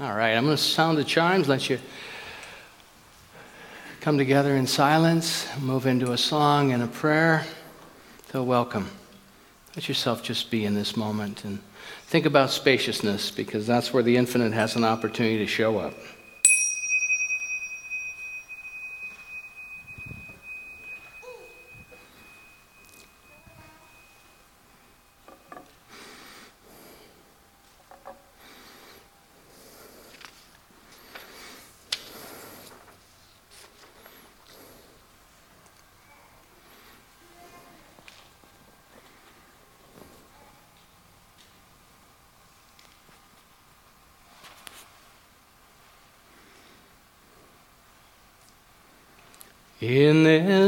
All right, I'm going to sound the chimes, let you come together in silence, move into a song and a prayer. So, welcome. Let yourself just be in this moment and think about spaciousness because that's where the infinite has an opportunity to show up. In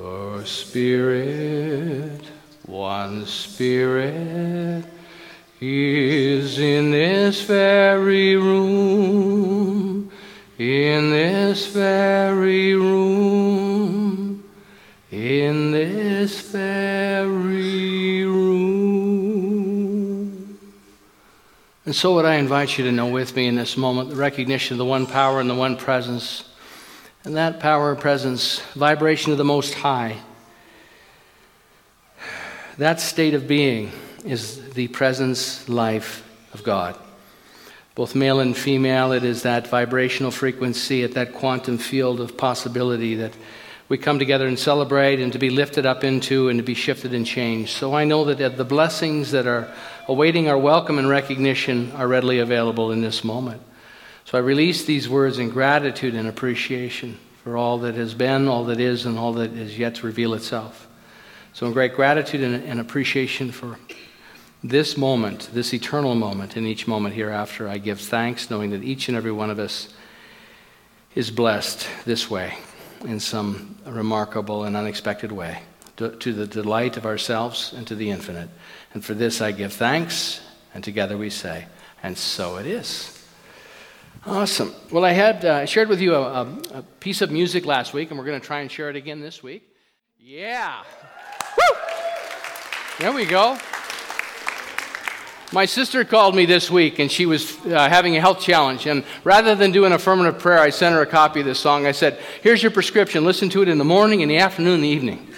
For Spirit, one Spirit, is in this very room, in this very room, in this very room. And so, what I invite you to know with me in this moment the recognition of the one power and the one presence and that power, and presence, vibration of the Most High, that state of being is the presence, life of God. Both male and female, it is that vibrational frequency at that quantum field of possibility that we come together and celebrate and to be lifted up into and to be shifted and changed. So I know that the blessings that are awaiting our welcome and recognition are readily available in this moment. So I release these words in gratitude and appreciation for all that has been, all that is, and all that is yet to reveal itself. So, in great gratitude and, and appreciation for this moment, this eternal moment, and each moment hereafter, I give thanks, knowing that each and every one of us is blessed this way in some remarkable and unexpected way to, to the delight of ourselves and to the infinite. And for this I give thanks, and together we say, and so it is. Awesome. Well, I had uh, shared with you a, a, piece of music last week, and we're going to try and share it again this week. Yeah. Woo! There we go. My sister called me this week, and she was uh, having a health challenge. And rather than do an affirmative prayer, I sent her a copy of this song. I said, "Here's your prescription. Listen to it in the morning, in the afternoon, in the evening."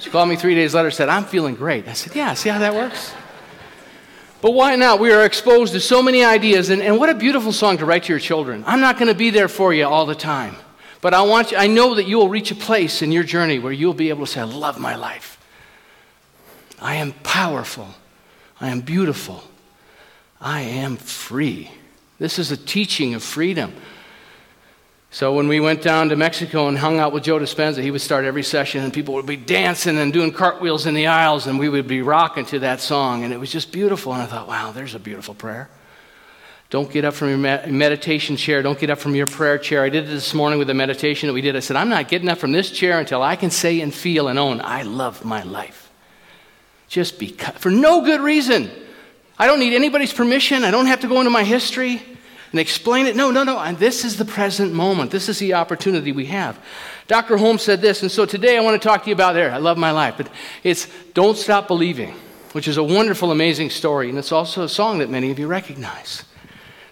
She called me three days later. Said, "I'm feeling great." I said, "Yeah. See how that works." But why not? We are exposed to so many ideas, and, and what a beautiful song to write to your children. I'm not going to be there for you all the time, but I, want you, I know that you will reach a place in your journey where you'll be able to say, I love my life. I am powerful. I am beautiful. I am free. This is a teaching of freedom. So when we went down to Mexico and hung out with Joe Dispenza, he would start every session and people would be dancing and doing cartwheels in the aisles and we would be rocking to that song and it was just beautiful. And I thought, wow, there's a beautiful prayer. Don't get up from your meditation chair. Don't get up from your prayer chair. I did it this morning with the meditation that we did. I said, I'm not getting up from this chair until I can say and feel and own, I love my life. Just because, for no good reason. I don't need anybody's permission. I don't have to go into my history and explain it. No, no, no. And this is the present moment. This is the opportunity we have. Dr. Holmes said this, and so today I want to talk to you about there. I love my life, but it's Don't Stop Believing, which is a wonderful, amazing story, and it's also a song that many of you recognize.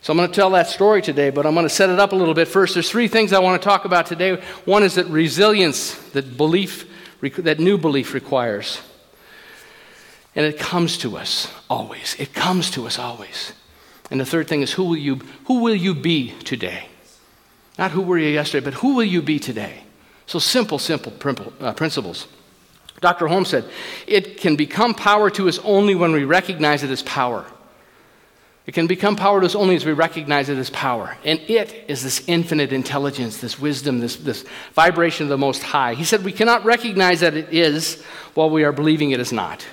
So I'm going to tell that story today, but I'm going to set it up a little bit first. There's three things I want to talk about today. One is that resilience, that belief, that new belief requires. And it comes to us always. It comes to us always. And the third thing is who will you, who will you be today? Not who were you yesterday, but who will you be today? So simple, simple uh, principles. Dr. Holmes said, it can become power to us only when we recognize it as power. It can become power to us only as we recognize it as power. And it is this infinite intelligence, this wisdom, this, this vibration of the Most High. He said we cannot recognize that it is while we are believing it is not.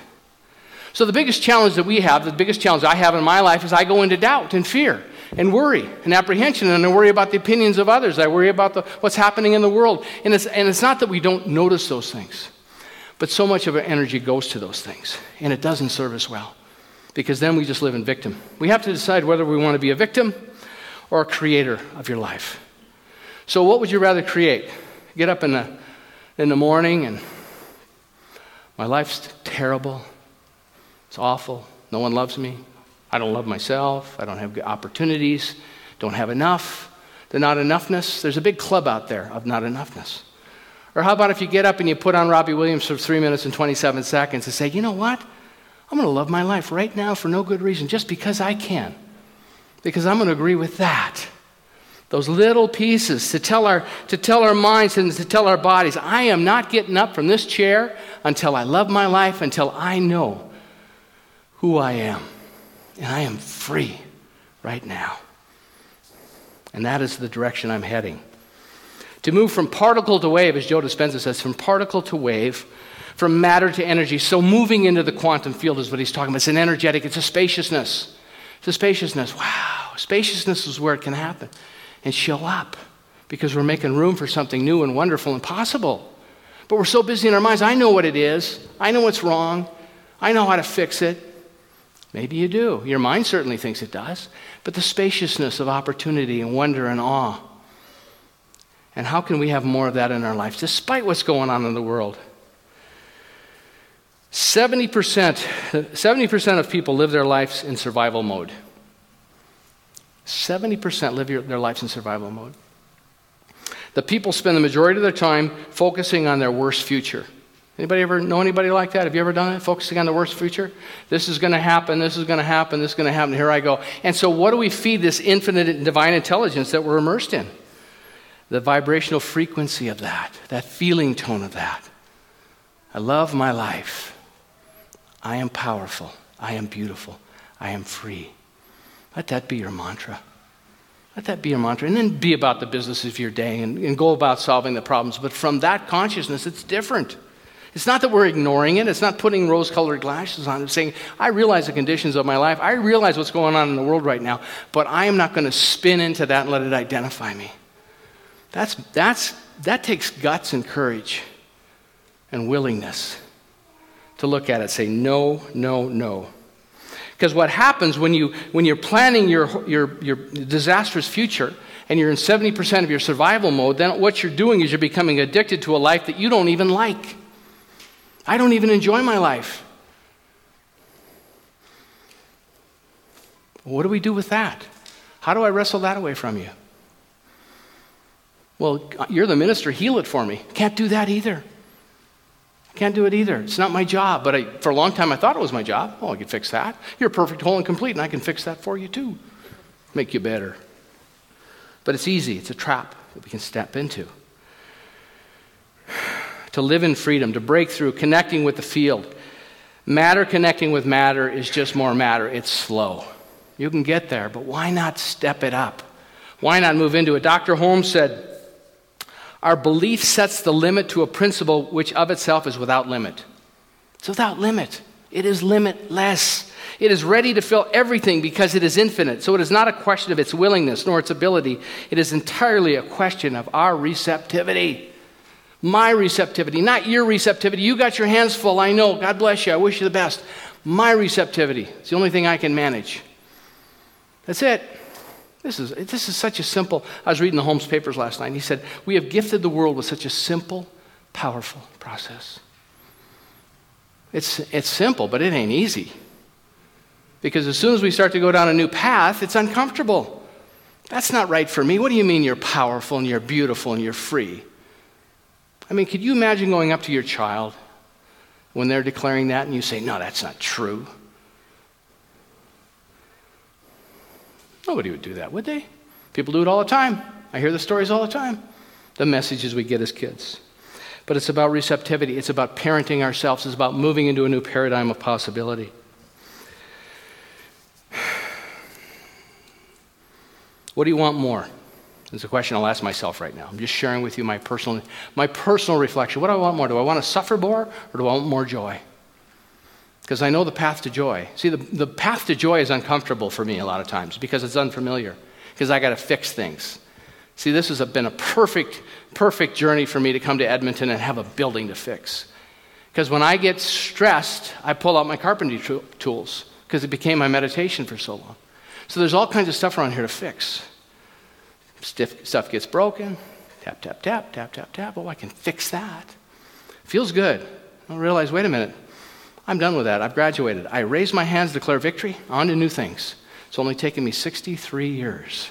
So, the biggest challenge that we have, the biggest challenge I have in my life is I go into doubt and fear. and worry and apprehension, and I worry about the opinions of others. I worry about the, what's happening in the world. And it's, and it's not that we don't notice those things, but so much of our energy goes to those things, and it doesn't serve us well because then we just live in victim. We have to decide whether we want to be a victim or a creator of your life. So, what would you rather create? Get up in the, in the morning and my life's terrible, it's awful, no one loves me, I don't love myself, I don't have opportunities, don't have enough. The not enoughness, there's a big club out there of not enoughness. Or how about if you get up and you put on Robbie Williams for three minutes and 27 seconds and say, you know what? I'm going to love my life right now for no good reason, just because I can. Because I'm going to agree with that. Those little pieces to tell, our, to tell our minds and to tell our bodies, I am not getting up from this chair until I love my life, until I know who I am. And I am free right now. And that is the direction I'm heading. To move from particle to wave, as Joe Dispenza says, from particle to wave, from matter to energy. So moving into the quantum field is what he's talking about. It's an energetic, it's a spaciousness. It's a spaciousness. Wow. Spaciousness is where it can happen and show up because we're making room for something new and wonderful and possible. But we're so busy in our minds. I know what it is, I know what's wrong, I know how to fix it. Maybe you do. Your mind certainly thinks it does. But the spaciousness of opportunity and wonder and awe. And how can we have more of that in our lives, despite what's going on in the world? 70%, 70% of people live their lives in survival mode. 70% live your, their lives in survival mode. The people spend the majority of their time focusing on their worst future. Anybody ever know anybody like that? Have you ever done it? Focusing on the worst future? This is going to happen, this is going to happen, this is going to happen, here I go. And so, what do we feed this infinite divine intelligence that we're immersed in? The vibrational frequency of that, that feeling tone of that. I love my life. I am powerful. I am beautiful. I am free. Let that be your mantra. Let that be your mantra. And then be about the business of your day and, and go about solving the problems. But from that consciousness, it's different. It's not that we're ignoring it. It's not putting rose colored glasses on. It's saying, I realize the conditions of my life. I realize what's going on in the world right now, but I am not going to spin into that and let it identify me. That's, that's, that takes guts and courage and willingness to look at it say, no, no, no. Because what happens when, you, when you're planning your, your, your disastrous future and you're in 70% of your survival mode, then what you're doing is you're becoming addicted to a life that you don't even like. I don't even enjoy my life. What do we do with that? How do I wrestle that away from you? Well, you're the minister, heal it for me. Can't do that either. Can't do it either. It's not my job. But I, for a long time, I thought it was my job. Oh, I could fix that. You're perfect, whole, and complete, and I can fix that for you too. Make you better. But it's easy. It's a trap that we can step into. To live in freedom, to break through, connecting with the field. Matter connecting with matter is just more matter. It's slow. You can get there, but why not step it up? Why not move into it? Dr. Holmes said, our belief sets the limit to a principle which of itself is without limit. It's without limit. It is limitless. It is ready to fill everything because it is infinite. So it is not a question of its willingness nor its ability. It is entirely a question of our receptivity. My receptivity, not your receptivity. You got your hands full, I know. God bless you. I wish you the best. My receptivity. It's the only thing I can manage. That's it. This is, this is such a simple. I was reading the Holmes papers last night, and he said, We have gifted the world with such a simple, powerful process. It's, it's simple, but it ain't easy. Because as soon as we start to go down a new path, it's uncomfortable. That's not right for me. What do you mean you're powerful and you're beautiful and you're free? I mean, could you imagine going up to your child when they're declaring that and you say, No, that's not true? Nobody would do that, would they? People do it all the time. I hear the stories all the time. The messages we get as kids. But it's about receptivity, it's about parenting ourselves, it's about moving into a new paradigm of possibility. What do you want more? It's a question I'll ask myself right now. I'm just sharing with you my personal, my personal reflection. What do I want more? Do I want to suffer more or do I want more joy? because I know the path to joy. See, the, the path to joy is uncomfortable for me a lot of times because it's unfamiliar, because I got to fix things. See, this has been a perfect, perfect journey for me to come to Edmonton and have a building to fix. Because when I get stressed, I pull out my carpentry tools because it became my meditation for so long. So there's all kinds of stuff around here to fix. Stiff, stuff gets broken, tap, tap, tap, tap, tap, tap. Oh, I can fix that. Feels good. I realize, wait a minute, I'm done with that. I've graduated. I raise my hands, declare victory, on to new things. It's only taken me 63 years.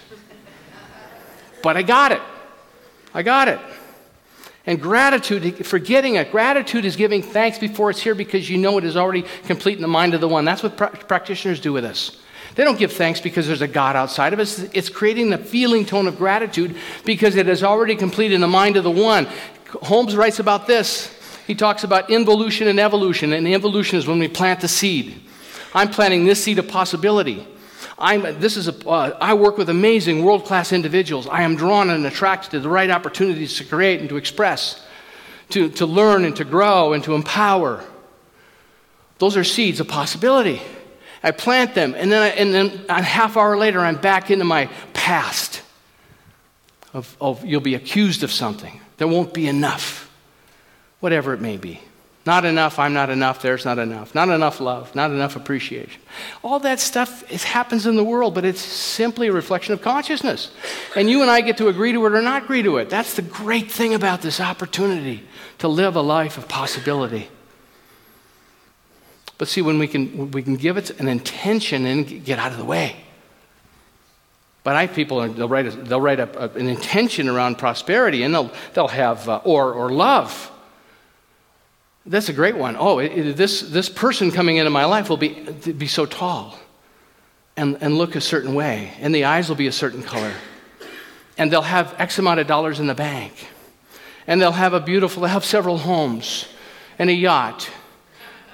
but I got it. I got it. And gratitude, forgetting it, gratitude is giving thanks before it's here because you know it is already complete in the mind of the one. That's what pra- practitioners do with us. They don't give thanks because there's a God outside of us. It's creating the feeling tone of gratitude because it is already complete in the mind of the one. Holmes writes about this he talks about involution and evolution, and involution is when we plant the seed. I'm planting this seed of possibility. I'm, this is a, uh, I work with amazing world class individuals. I am drawn and attracted to the right opportunities to create and to express, to, to learn and to grow and to empower. Those are seeds of possibility. I plant them, and then, I, and then a half hour later, I'm back into my past. Of, of you'll be accused of something. There won't be enough whatever it may be. Not enough, I'm not enough, there's not enough. Not enough love, not enough appreciation. All that stuff it happens in the world, but it's simply a reflection of consciousness. And you and I get to agree to it or not agree to it. That's the great thing about this opportunity to live a life of possibility. But see, when we can, we can give it an intention and get out of the way. But I people, they'll write, a, they'll write a, a, an intention around prosperity and they'll, they'll have, uh, or, or love that's a great one. Oh, it, it, this, this person coming into my life will be, be so tall and, and look a certain way, and the eyes will be a certain color. And they'll have X amount of dollars in the bank. And they'll have a beautiful, they'll have several homes and a yacht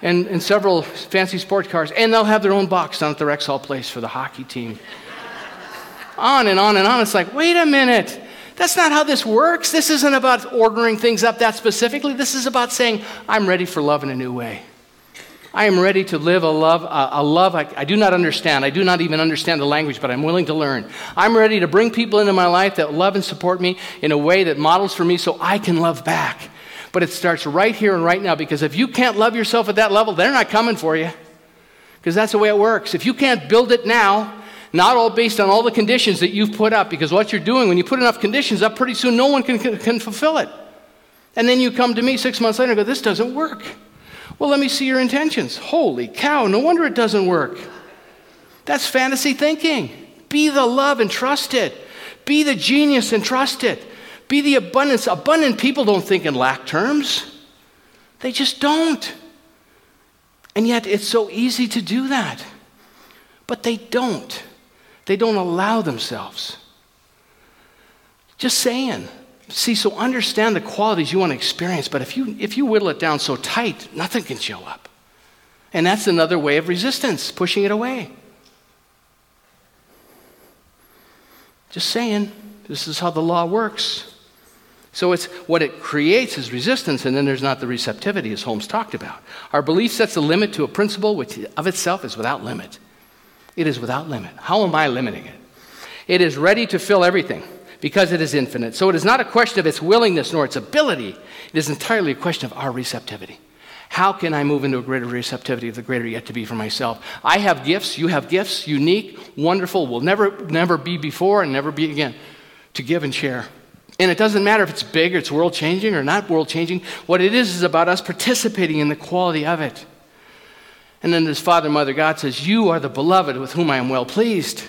and, and several fancy sports cars. And they'll have their own box down at the Rexall place for the hockey team. on and on and on. It's like, wait a minute. That's not how this works. This isn't about ordering things up that specifically. This is about saying, I'm ready for love in a new way. I am ready to live a love, a, a love I, I, do not understand. I do not even understand the language, but I'm willing to learn. I'm ready to bring people into my life that love and support me in a way that models for me so I can love back. But it starts right here and right now because if you can't love yourself at that level, they're not coming for you. Because that's the way it works. If you can't build it now, not all based on all the conditions that you've put up, because what you're doing, when you put enough conditions up, pretty soon no one can, can, can fulfill it. And then you come to me six months later and go, This doesn't work. Well, let me see your intentions. Holy cow, no wonder it doesn't work. That's fantasy thinking. Be the love and trust it. Be the genius and trust it. Be the abundance. Abundant people don't think in lack terms, they just don't. And yet, it's so easy to do that. But they don't. They don't allow themselves. Just saying. See, so understand the qualities you want to experience, but if you, if you whittle it down so tight, nothing can show up. And that's another way of resistance, pushing it away. Just saying, this is how the law works. So it's what it creates is resistance, and then there's not the receptivity, as Holmes talked about. Our belief sets a limit to a principle which of itself is without limit. It is without limit. How am I limiting it? It is ready to fill everything because it is infinite. So it is not a question of its willingness nor its ability. It is entirely a question of our receptivity. How can I move into a greater receptivity of the greater yet to be for myself? I have gifts, you have gifts, unique, wonderful, will never, never be before and never be again, to give and share. And it doesn't matter if it's big or it's world changing or not world changing. What it is is about us participating in the quality of it. And then this father, mother, God says, You are the beloved with whom I am well pleased.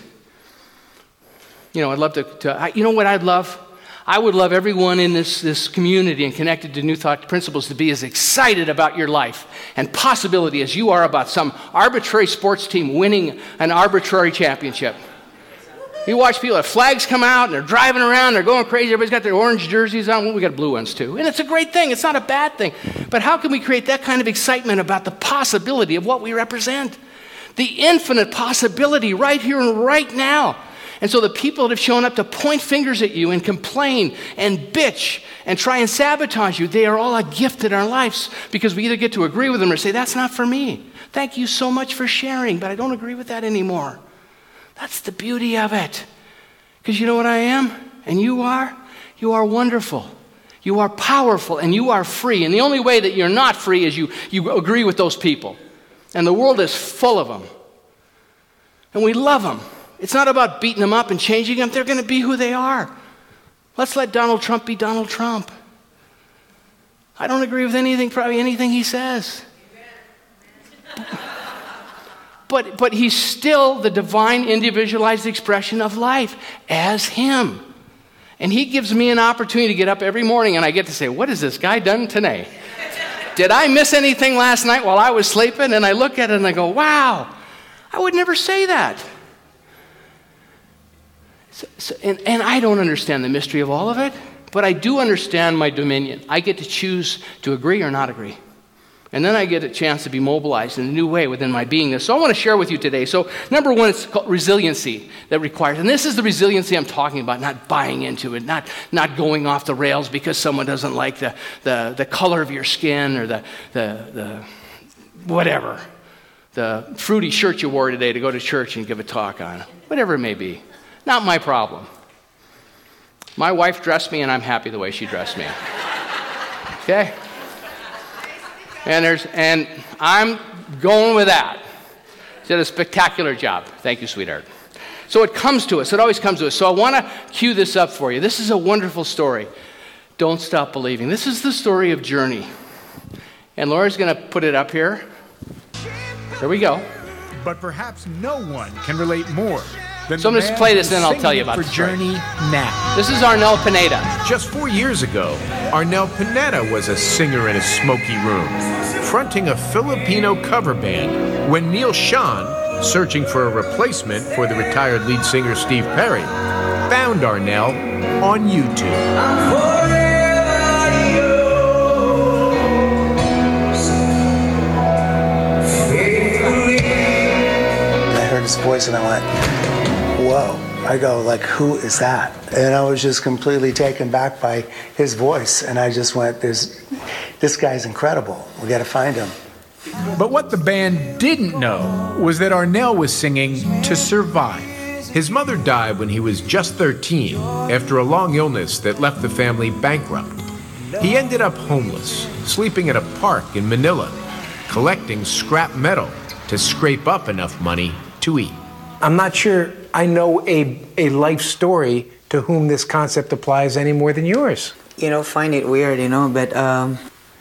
You know, I'd love to, to I, you know what I'd love? I would love everyone in this, this community and connected to New Thought Principles to be as excited about your life and possibility as you are about some arbitrary sports team winning an arbitrary championship. You watch people, have flags come out and they're driving around, they're going crazy. Everybody's got their orange jerseys on. Well, we got blue ones too. And it's a great thing, it's not a bad thing. But how can we create that kind of excitement about the possibility of what we represent? The infinite possibility right here and right now. And so the people that have shown up to point fingers at you and complain and bitch and try and sabotage you, they are all a gift in our lives because we either get to agree with them or say, That's not for me. Thank you so much for sharing, but I don't agree with that anymore. That's the beauty of it. Because you know what I am? And you are? You are wonderful. You are powerful and you are free. And the only way that you're not free is you, you agree with those people. And the world is full of them. And we love them. It's not about beating them up and changing them, they're going to be who they are. Let's let Donald Trump be Donald Trump. I don't agree with anything, probably anything he says. But, but he's still the divine individualized expression of life as him. And he gives me an opportunity to get up every morning and I get to say, What has this guy done today? Did I miss anything last night while I was sleeping? And I look at it and I go, Wow, I would never say that. So, so, and, and I don't understand the mystery of all of it, but I do understand my dominion. I get to choose to agree or not agree. And then I get a chance to be mobilized in a new way within my beingness. So I want to share with you today. So, number one, it's called resiliency that requires, and this is the resiliency I'm talking about, not buying into it, not, not going off the rails because someone doesn't like the, the, the color of your skin or the, the, the whatever, the fruity shirt you wore today to go to church and give a talk on, whatever it may be. Not my problem. My wife dressed me, and I'm happy the way she dressed me. Okay? And, there's, and I'm going with that. She did a spectacular job. Thank you, sweetheart. So it comes to us. It always comes to us. So I want to cue this up for you. This is a wonderful story. Don't stop believing. This is the story of Journey. And Laura's going to put it up here. There we go. But perhaps no one can relate more so I'm going to play this and I'll tell you about it. for the Journey now. This is Arnel Pineda. Just four years ago, Arnel Pineda was a singer in a smoky room, fronting a Filipino cover band when Neil Schon, searching for a replacement for the retired lead singer Steve Perry, found Arnel on YouTube. I heard his voice and I went, whoa. I go, like, who is that? And I was just completely taken back by his voice. And I just went, There's, this guy's incredible. We got to find him. But what the band didn't know was that Arnel was singing to survive. His mother died when he was just 13 after a long illness that left the family bankrupt. He ended up homeless, sleeping at a park in Manila, collecting scrap metal to scrape up enough money to eat. I'm not sure I know a, a life story to whom this concept applies any more than yours. You know, find it weird, you know, but um,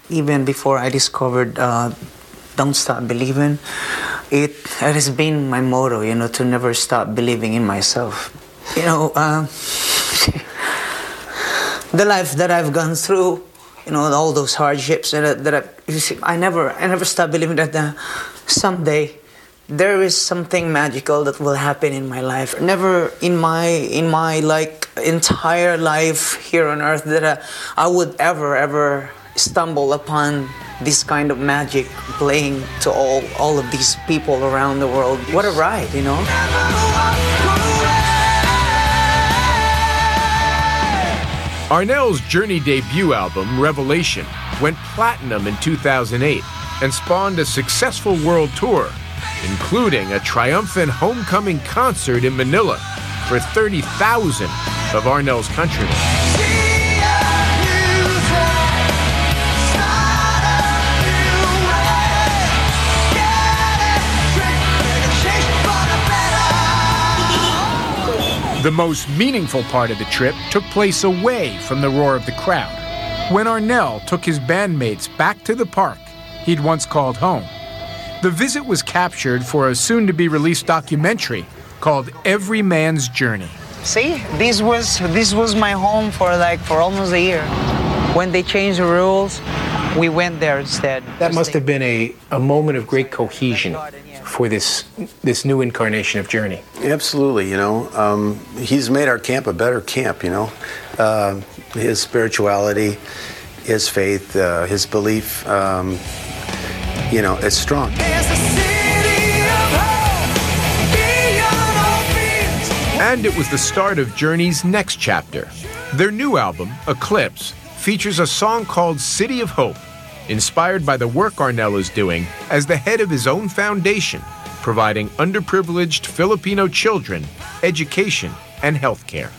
even before I discovered uh, Don't Stop Believing, it, it has been my motto, you know, to never stop believing in myself. You know, uh, the life that I've gone through, you know, all those hardships that, that I, see, I never, I never stop believing that uh, someday there is something magical that will happen in my life. Never in my in my like entire life here on earth that uh, I would ever ever stumble upon this kind of magic playing to all all of these people around the world. What a ride, you know. Arnel's Journey debut album, Revelation, went platinum in 2008 and spawned a successful world tour including a triumphant homecoming concert in Manila for 30,000 of Arnel's countrymen. The most meaningful part of the trip took place away from the roar of the crowd. When Arnel took his bandmates back to the park he'd once called home the visit was captured for a soon to be released documentary called Every Man's Journey. See, this was this was my home for like for almost a year. When they changed the rules, we went there instead. That must have been a, a moment of great cohesion for this this new incarnation of Journey. Absolutely, you know, um, he's made our camp a better camp. You know, uh, his spirituality, his faith, uh, his belief. Um, you know, it's strong. And it was the start of Journey's next chapter. Their new album, Eclipse, features a song called City of Hope, inspired by the work Arnel is doing as the head of his own foundation, providing underprivileged Filipino children education and health care.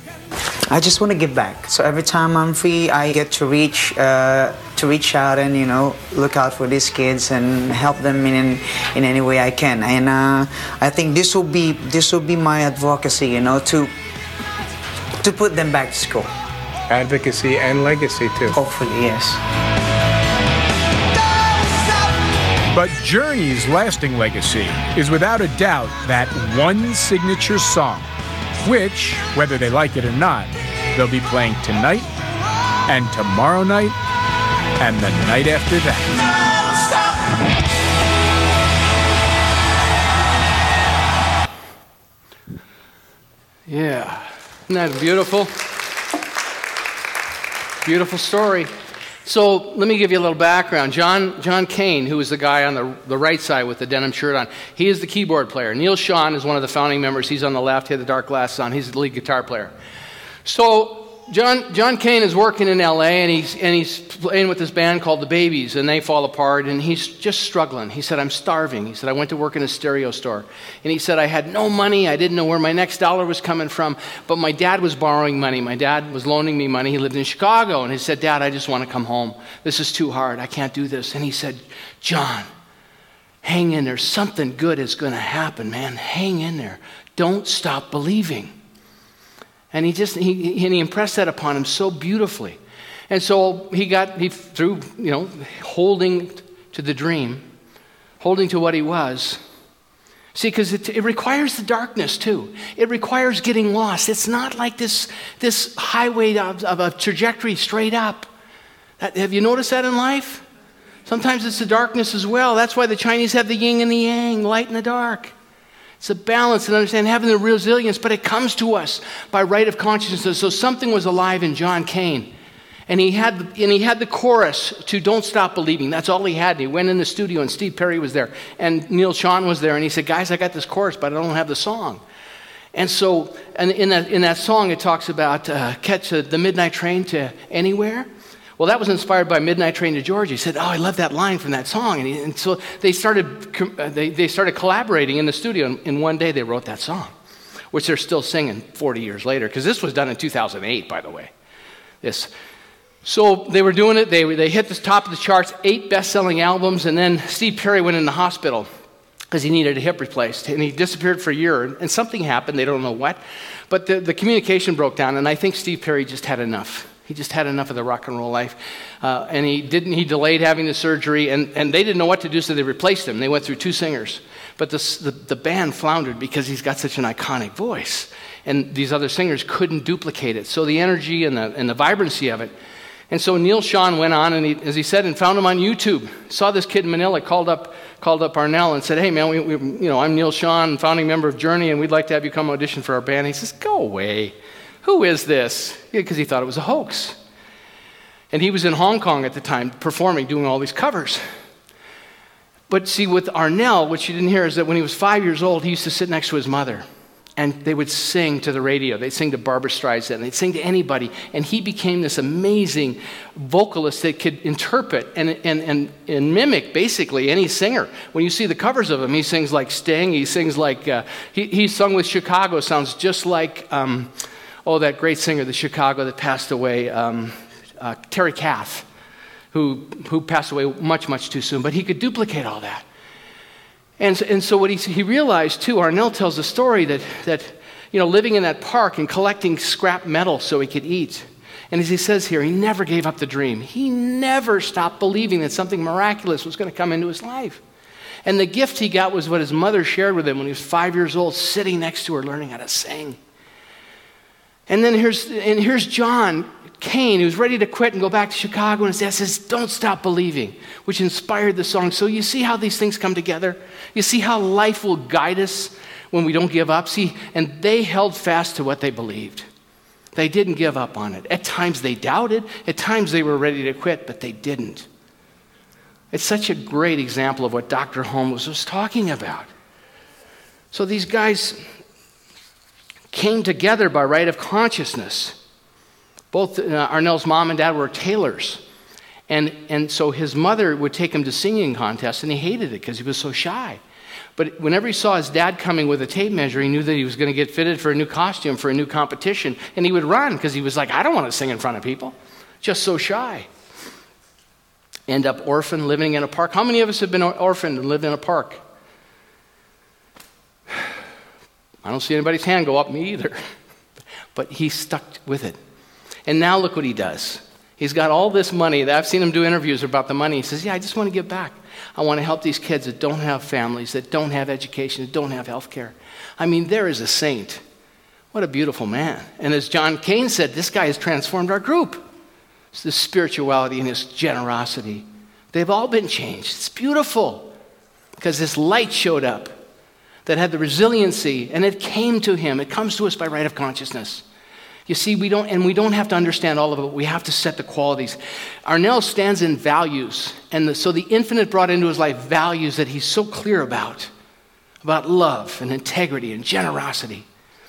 I just want to give back. So every time I'm free, I get to reach uh, to reach out and you know look out for these kids and help them in in any way I can. And uh, I think this will be this will be my advocacy, you know, to to put them back to school. Advocacy and legacy, too. Hopefully, yes. But Journey's lasting legacy is without a doubt that one signature song, which, whether they like it or not, they'll be playing tonight and tomorrow night and the night after that. Yeah. Isn't that beautiful? Beautiful story. So let me give you a little background. John, John Cain, who is the guy on the, the right side with the denim shirt on, he is the keyboard player. Neil Schon is one of the founding members. He's on the left, he had the dark glasses on. He's the lead guitar player. So John, John Cain is working in LA and he's, and he's playing with this band called The Babys and they fall apart and he's just struggling. He said, I'm starving. He said, I went to work in a stereo store. And he said, I had no money. I didn't know where my next dollar was coming from, but my dad was borrowing money. My dad was loaning me money. He lived in Chicago and he said, Dad, I just want to come home. This is too hard. I can't do this. And he said, John, hang in there. Something good is going to happen, man. Hang in there. Don't stop believing. And he just, he, and he impressed that upon him so beautifully. And so he got, he through, you know, holding to the dream, holding to what he was. See, because it, it, requires the darkness too. It requires getting lost. It's not like this, this highway of, of a trajectory straight up. That, have you noticed that in life? Sometimes it's the darkness as well. That's why the Chinese have the yin and the yang, light and the dark. It's a balance and understand having the resilience, but it comes to us by right of consciousness. So something was alive in John Cain. And he, had, and he had the chorus to Don't Stop Believing. That's all he had. And he went in the studio, and Steve Perry was there, and Neil Schon was there. And he said, Guys, I got this chorus, but I don't have the song. And so, and in, that, in that song, it talks about uh, catch the midnight train to anywhere. Well, that was inspired by Midnight Train to Georgia. He said, Oh, I love that line from that song. And, he, and so they started, uh, they, they started collaborating in the studio, and in one day they wrote that song, which they're still singing 40 years later, because this was done in 2008, by the way. This. So they were doing it, they, they hit the top of the charts, eight best selling albums, and then Steve Perry went in the hospital because he needed a hip replaced. And he disappeared for a year, and something happened, they don't know what. But the, the communication broke down, and I think Steve Perry just had enough. He just had enough of the rock and roll life. Uh, and he didn't, he delayed having the surgery, and, and they didn't know what to do, so they replaced him. They went through two singers. But the, the, band floundered because he's got such an iconic voice. And these other singers couldn't duplicate it. So the energy and the, and the vibrancy of it. And so Neil Schon went on, and he, as he said, and found him on YouTube. Saw this kid in Manila, called up, called up Arnel and said, "Hey man, we, we, you know, I'm Neil Schon, founding member of Journey, and we'd like to have you come audition for our band." He says, "Go away. Who is this?" Because he thought it was a hoax. And he was in Hong Kong at the time performing, doing all these covers. But see, with Arnel, what you didn't hear is that when he was five years old, he used to sit next to his mother. And they would sing to the radio. They'd sing to Barbra Streisand. They'd sing to anybody. And he became this amazing vocalist that could interpret and, and, and, and mimic basically any singer. When you see the covers of him, he sings like Sting. He sings like, uh, he, he sung with Chicago, sounds just like, um, oh, that great singer, the Chicago that passed away. Um, uh, Terry Kath, who, who passed away much, much too soon, but he could duplicate all that. And, and so what he, he realized too, Arnel tells a story that, that, you know, living in that park and collecting scrap metal so he could eat. And as he says here, he never gave up the dream. He never stopped believing that something miraculous was going to come into his life. And the gift he got was what his mother shared with him when he was five years old, sitting next to her, learning how to sing. And then here's, and here's John Cain, who's ready to quit and go back to Chicago, and says, Don't stop believing, which inspired the song. So you see how these things come together? You see how life will guide us when we don't give up? See, and they held fast to what they believed. They didn't give up on it. At times they doubted, at times they were ready to quit, but they didn't. It's such a great example of what Dr. Holmes was talking about. So these guys came together by right of consciousness. Both uh, Arnel's mom and dad were tailors. And, and so his mother would take him to singing contests, and he hated it because he was so shy. But whenever he saw his dad coming with a tape measure, he knew that he was going to get fitted for a new costume for a new competition. And he would run because he was like, I don't want to sing in front of people. Just so shy. End up orphaned, living in a park. How many of us have been orphaned and lived in a park? I don't see anybody's hand go up, me either. But he stuck with it. And now look what he does. He's got all this money. That I've seen him do interviews about the money. He says, Yeah, I just want to give back. I want to help these kids that don't have families, that don't have education, that don't have health care. I mean, there is a saint. What a beautiful man. And as John Cain said, this guy has transformed our group. It's the spirituality and his generosity. They've all been changed. It's beautiful because this light showed up that had the resiliency and it came to him. It comes to us by right of consciousness. You see, we don't, and we don't have to understand all of it. We have to set the qualities. Arnel stands in values, and the, so the infinite brought into his life values that he's so clear about, about love and integrity and generosity.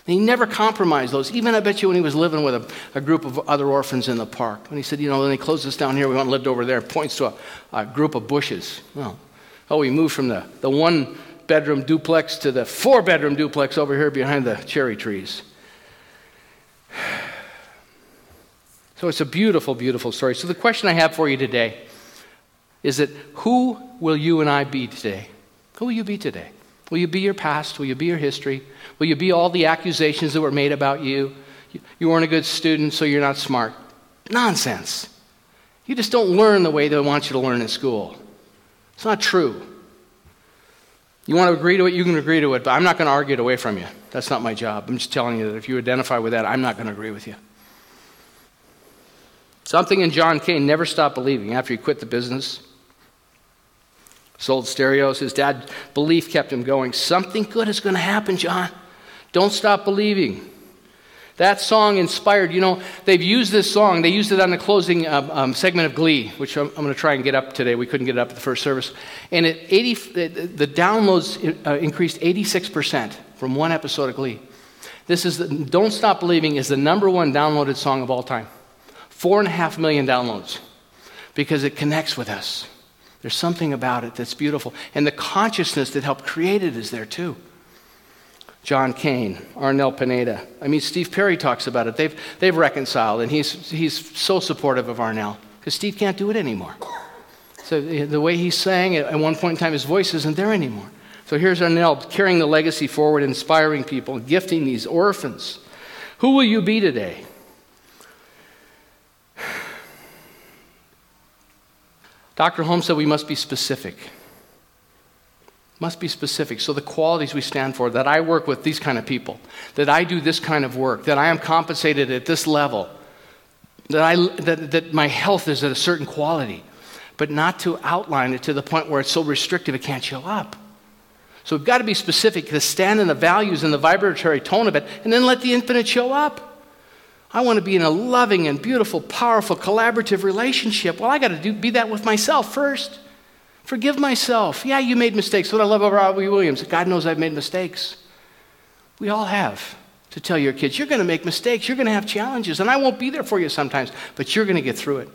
He never compromised those. Even I bet you when he was living with a, a, group of other orphans in the park, when he said, you know, then he closed us down here, we went and lived over there, points to a, a group of bushes. Well, oh, we moved from the, the one bedroom duplex to the four bedroom duplex over here behind the cherry trees. So it's a beautiful, beautiful story. So the question I have for you today is that who will you and I be today? Who will you be today? Will you be your past? Will you be your history? Will you be all the accusations that were made about you? You weren't a good student, so you're not smart. Nonsense. You just don't learn the way they want you to learn in school. It's not true. You want to agree to it, you can agree to it, but I'm not going to argue it away from you. That's not my job. I'm just telling you that if you identify with that, I'm not going to agree with you. Something in John Cain never stopped believing after he quit the business. Sold stereos. His dad's belief kept him going. Something good is going to happen, John. Don't stop believing. That song inspired, you know, they've used this song, they used it on the closing um, um, segment of Glee, which I'm, I'm going to try and get up today. We couldn't get it up at the first service. And it 80, the downloads uh, increased 86% from one episode of Glee. This is the, Don't Stop Believing is the number one downloaded song of all time. Four and a half million downloads because it connects with us. There's something about it that's beautiful. And the consciousness that helped create it is there too. John Cain, Arnel Pineda. I mean, Steve Perry talks about it. They've, they've reconciled, and he's, he's so supportive of Arnel because Steve can't do it anymore. So eh, the way he sang at one point in time, his voice isn't there anymore. So here's Arnel carrying the legacy forward, inspiring people, gifting these orphans. Who will you be today? Dr. Holmes said we must be specific. Must be specific. So, the qualities we stand for that I work with these kind of people, that I do this kind of work, that I am compensated at this level, that, I, that, that my health is at a certain quality, but not to outline it to the point where it's so restrictive it can't show up. So, we've got to be specific to stand in the values and the vibratory tone of it, and then let the infinite show up. I want to be in a loving and beautiful, powerful, collaborative relationship. Well, I got to do, be that with myself first. Forgive myself. Yeah, you made mistakes. What I love about Robbie Williams, God knows I've made mistakes. We all have. To tell your kids, you're going to make mistakes, you're going to have challenges, and I won't be there for you sometimes, but you're going to get through it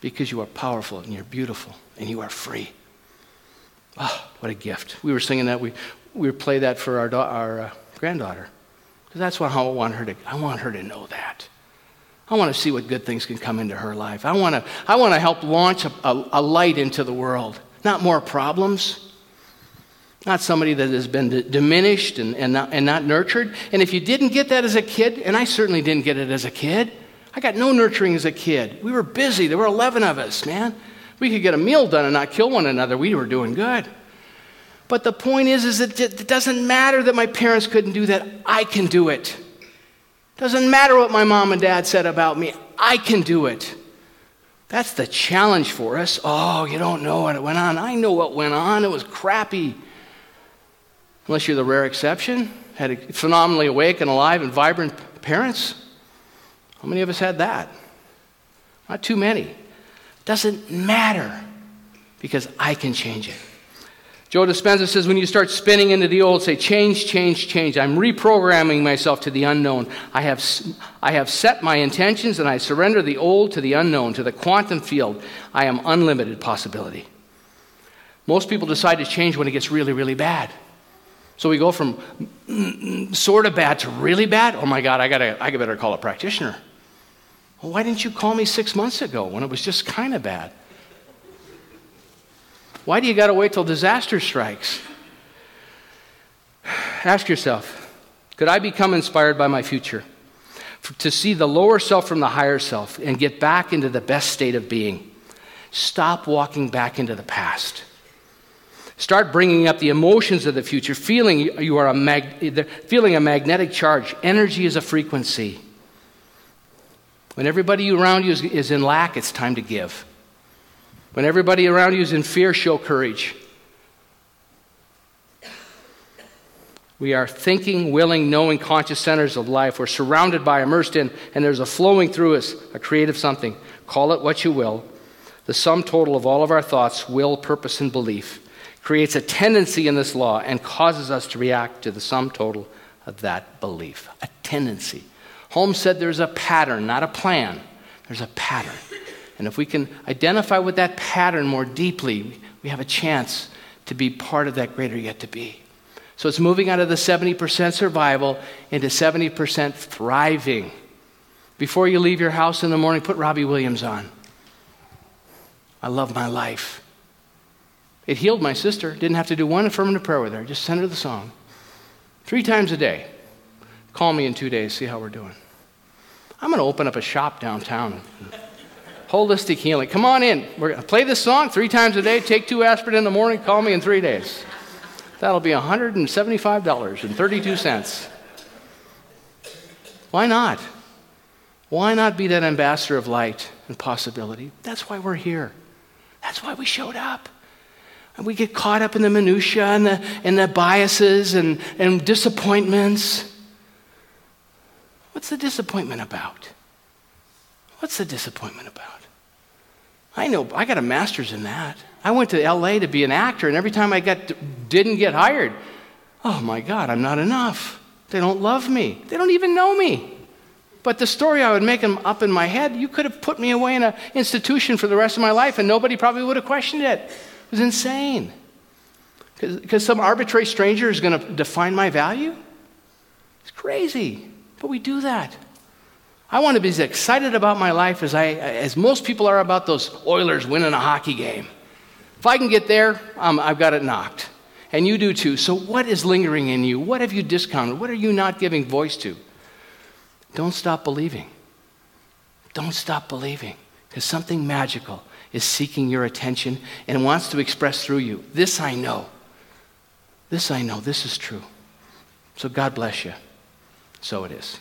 because you are powerful and you're beautiful and you are free. Oh, what a gift. We were singing that. We, we play that for our, our uh, granddaughter. Because that's what I want her to, I want her to know that. I want to see what good things can come into her life. I want to, I want to help launch a, a, a light into the world, not more problems. Not somebody that has been d- diminished and, and, not, and not nurtured. And if you didn't get that as a kid, and I certainly didn't get it as a kid, I got no nurturing as a kid. We were busy. There were 11 of us, man. We could get a meal done and not kill one another. We were doing good. But the point is, is that it doesn't matter that my parents couldn't do that. I can do it. Doesn't matter what my mom and dad said about me. I can do it. That's the challenge for us. Oh, you don't know what went on. I know what went on. It was crappy. Unless you're the rare exception, had phenomenally awake and alive and vibrant parents. How many of us had that? Not too many. Doesn't matter because I can change it. Joe Dispenza says, when you start spinning into the old, say, change, change, change. I'm reprogramming myself to the unknown. I have, I have set my intentions and I surrender the old to the unknown, to the quantum field. I am unlimited possibility. Most people decide to change when it gets really, really bad. So we go from sort of bad to really bad. Oh my God, I gotta, I better call a practitioner. Well, why didn't you call me six months ago when it was just kind of bad? Why do you got to wait till disaster strikes? Ask yourself could I become inspired by my future? To see the lower self from the higher self and get back into the best state of being. Stop walking back into the past. Start bringing up the emotions of the future, feeling you are a mag- feeling a magnetic charge. Energy is a frequency. When everybody around you is, is in lack, it's time to give. When everybody around you is in fear, show courage. We are thinking, willing, knowing, conscious centers of life. We're surrounded by, immersed in, and there's a flowing through us, a creative something. Call it what you will. The sum total of all of our thoughts, will, purpose, and belief creates a tendency in this law and causes us to react to the sum total of that belief. A tendency. Holmes said there's a pattern, not a plan. There's a pattern. And if we can identify with that pattern more deeply, we have a chance to be part of that greater yet to be. So it's moving out of the 70% survival into 70% thriving. Before you leave your house in the morning, put Robbie Williams on. I love my life. It healed my sister. Didn't have to do one affirmative prayer with her. Just send her the song. Three times a day. Call me in two days, see how we're doing. I'm going to open up a shop downtown holistic healing. Come on in. We're going to play this song three times a day. Take two aspirin in the morning. Call me in three days. That'll be $175.32. Why not? Why not be that ambassador of light and possibility? That's why we're here. That's why we showed up. And we get caught up in the minutiae and the, and the biases and, and disappointments. What's the disappointment about? What's the disappointment about? I know, I got a master's in that. I went to LA to be an actor, and every time I got, didn't get hired, oh my God, I'm not enough. They don't love me. They don't even know me. But the story I would make up in my head, you could have put me away in an institution for the rest of my life, and nobody probably would have questioned it. It was insane. Because some arbitrary stranger is going to define my value? It's crazy. But we do that. I want to be as excited about my life as, I, as most people are about those Oilers winning a hockey game. If I can get there, um, I've got it knocked. And you do too. So, what is lingering in you? What have you discounted? What are you not giving voice to? Don't stop believing. Don't stop believing. Because something magical is seeking your attention and wants to express through you. This I know. This I know. This is true. So, God bless you. So it is.